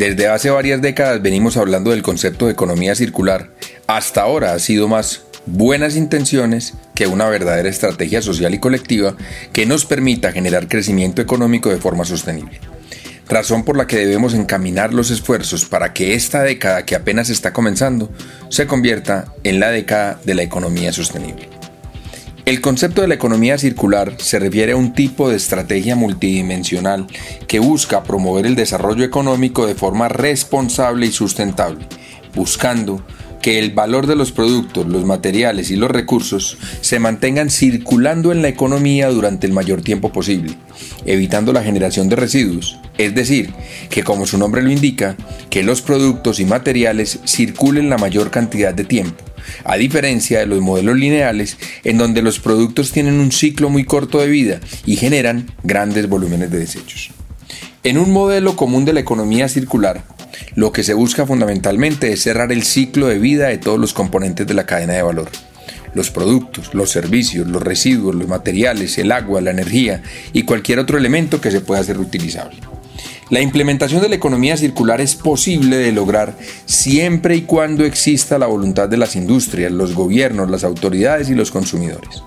Desde hace varias décadas venimos hablando del concepto de economía circular. Hasta ahora ha sido más buenas intenciones que una verdadera estrategia social y colectiva que nos permita generar crecimiento económico de forma sostenible. Razón por la que debemos encaminar los esfuerzos para que esta década que apenas está comenzando se convierta en la década de la economía sostenible. El concepto de la economía circular se refiere a un tipo de estrategia multidimensional que busca promover el desarrollo económico de forma responsable y sustentable, buscando que el valor de los productos, los materiales y los recursos se mantengan circulando en la economía durante el mayor tiempo posible, evitando la generación de residuos. Es decir, que como su nombre lo indica, que los productos y materiales circulen la mayor cantidad de tiempo, a diferencia de los modelos lineales en donde los productos tienen un ciclo muy corto de vida y generan grandes volúmenes de desechos. En un modelo común de la economía circular, lo que se busca fundamentalmente es cerrar el ciclo de vida de todos los componentes de la cadena de valor. Los productos, los servicios, los residuos, los materiales, el agua, la energía y cualquier otro elemento que se pueda hacer reutilizable. La implementación de la economía circular es posible de lograr siempre y cuando exista la voluntad de las industrias, los gobiernos, las autoridades y los consumidores.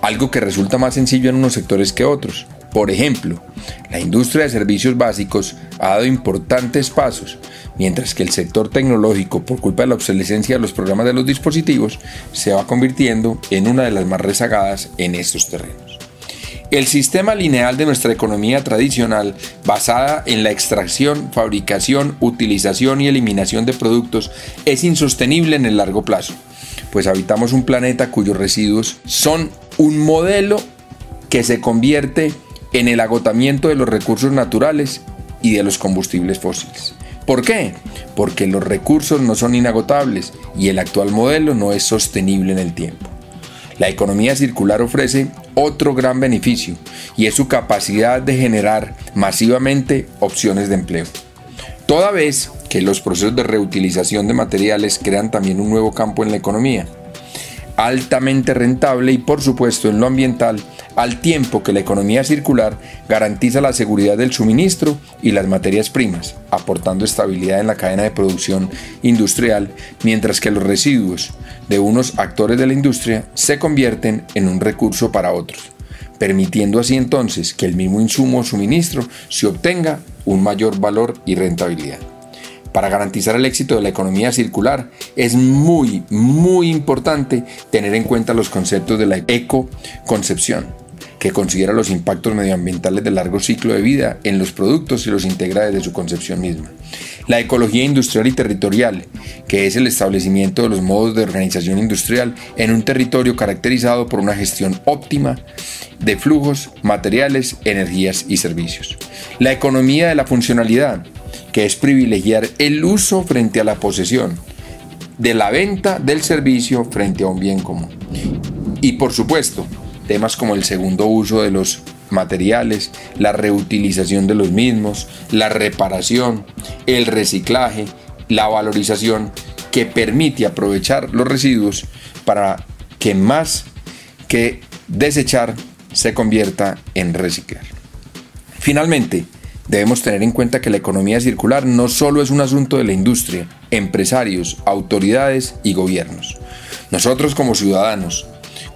Algo que resulta más sencillo en unos sectores que otros. Por ejemplo, la industria de servicios básicos ha dado importantes pasos, mientras que el sector tecnológico, por culpa de la obsolescencia de los programas de los dispositivos, se va convirtiendo en una de las más rezagadas en estos terrenos. El sistema lineal de nuestra economía tradicional, basada en la extracción, fabricación, utilización y eliminación de productos, es insostenible en el largo plazo, pues habitamos un planeta cuyos residuos son un modelo que se convierte en el agotamiento de los recursos naturales y de los combustibles fósiles. ¿Por qué? Porque los recursos no son inagotables y el actual modelo no es sostenible en el tiempo. La economía circular ofrece otro gran beneficio y es su capacidad de generar masivamente opciones de empleo. Toda vez que los procesos de reutilización de materiales crean también un nuevo campo en la economía, altamente rentable y por supuesto en lo ambiental, al tiempo que la economía circular garantiza la seguridad del suministro y las materias primas, aportando estabilidad en la cadena de producción industrial, mientras que los residuos de unos actores de la industria se convierten en un recurso para otros, permitiendo así entonces que el mismo insumo o suministro se obtenga un mayor valor y rentabilidad. Para garantizar el éxito de la economía circular es muy, muy importante tener en cuenta los conceptos de la ecoconcepción, que considera los impactos medioambientales de largo ciclo de vida en los productos y los integra desde su concepción misma. La ecología industrial y territorial, que es el establecimiento de los modos de organización industrial en un territorio caracterizado por una gestión óptima de flujos, materiales, energías y servicios. La economía de la funcionalidad, que es privilegiar el uso frente a la posesión, de la venta del servicio frente a un bien común. Y por supuesto, temas como el segundo uso de los materiales, la reutilización de los mismos, la reparación, el reciclaje, la valorización que permite aprovechar los residuos para que más que desechar se convierta en reciclar. Finalmente, Debemos tener en cuenta que la economía circular no solo es un asunto de la industria, empresarios, autoridades y gobiernos. Nosotros como ciudadanos,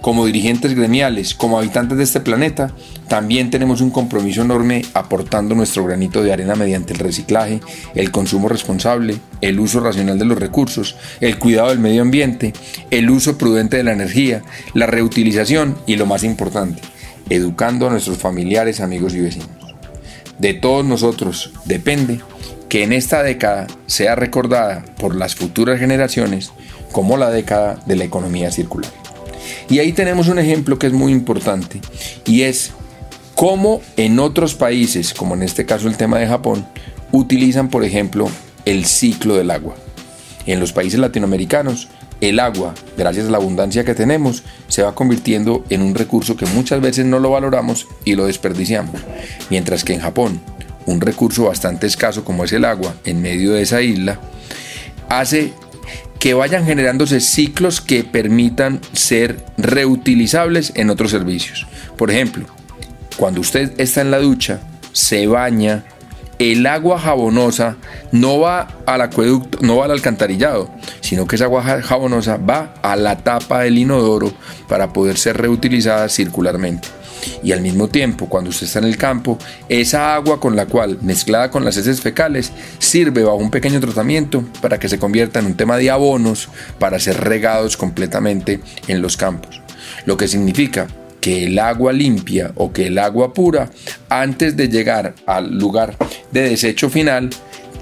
como dirigentes gremiales, como habitantes de este planeta, también tenemos un compromiso enorme aportando nuestro granito de arena mediante el reciclaje, el consumo responsable, el uso racional de los recursos, el cuidado del medio ambiente, el uso prudente de la energía, la reutilización y lo más importante, educando a nuestros familiares, amigos y vecinos de todos nosotros depende que en esta década sea recordada por las futuras generaciones como la década de la economía circular. Y ahí tenemos un ejemplo que es muy importante y es cómo en otros países, como en este caso el tema de Japón, utilizan por ejemplo el ciclo del agua. En los países latinoamericanos el agua, gracias a la abundancia que tenemos, se va convirtiendo en un recurso que muchas veces no lo valoramos y lo desperdiciamos. Mientras que en Japón, un recurso bastante escaso como es el agua en medio de esa isla, hace que vayan generándose ciclos que permitan ser reutilizables en otros servicios. Por ejemplo, cuando usted está en la ducha, se baña, el agua jabonosa no va al acueducto, no va al alcantarillado, sino que esa agua jabonosa va a la tapa del inodoro para poder ser reutilizada circularmente. Y al mismo tiempo, cuando usted está en el campo, esa agua con la cual, mezclada con las heces fecales, sirve bajo un pequeño tratamiento para que se convierta en un tema de abonos para ser regados completamente en los campos. Lo que significa que el agua limpia o que el agua pura, antes de llegar al lugar de desecho final,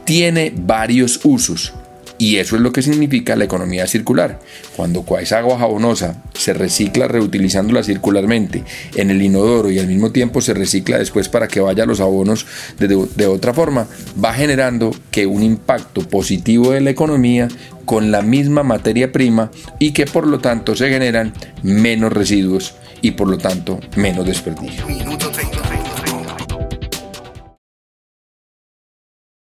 tiene varios usos. Y eso es lo que significa la economía circular. Cuando esa agua jabonosa se recicla reutilizándola circularmente en el inodoro y al mismo tiempo se recicla después para que vaya a los abonos de, de otra forma, va generando que un impacto positivo de la economía con la misma materia prima y que por lo tanto se generan menos residuos y por lo tanto menos desperdicio.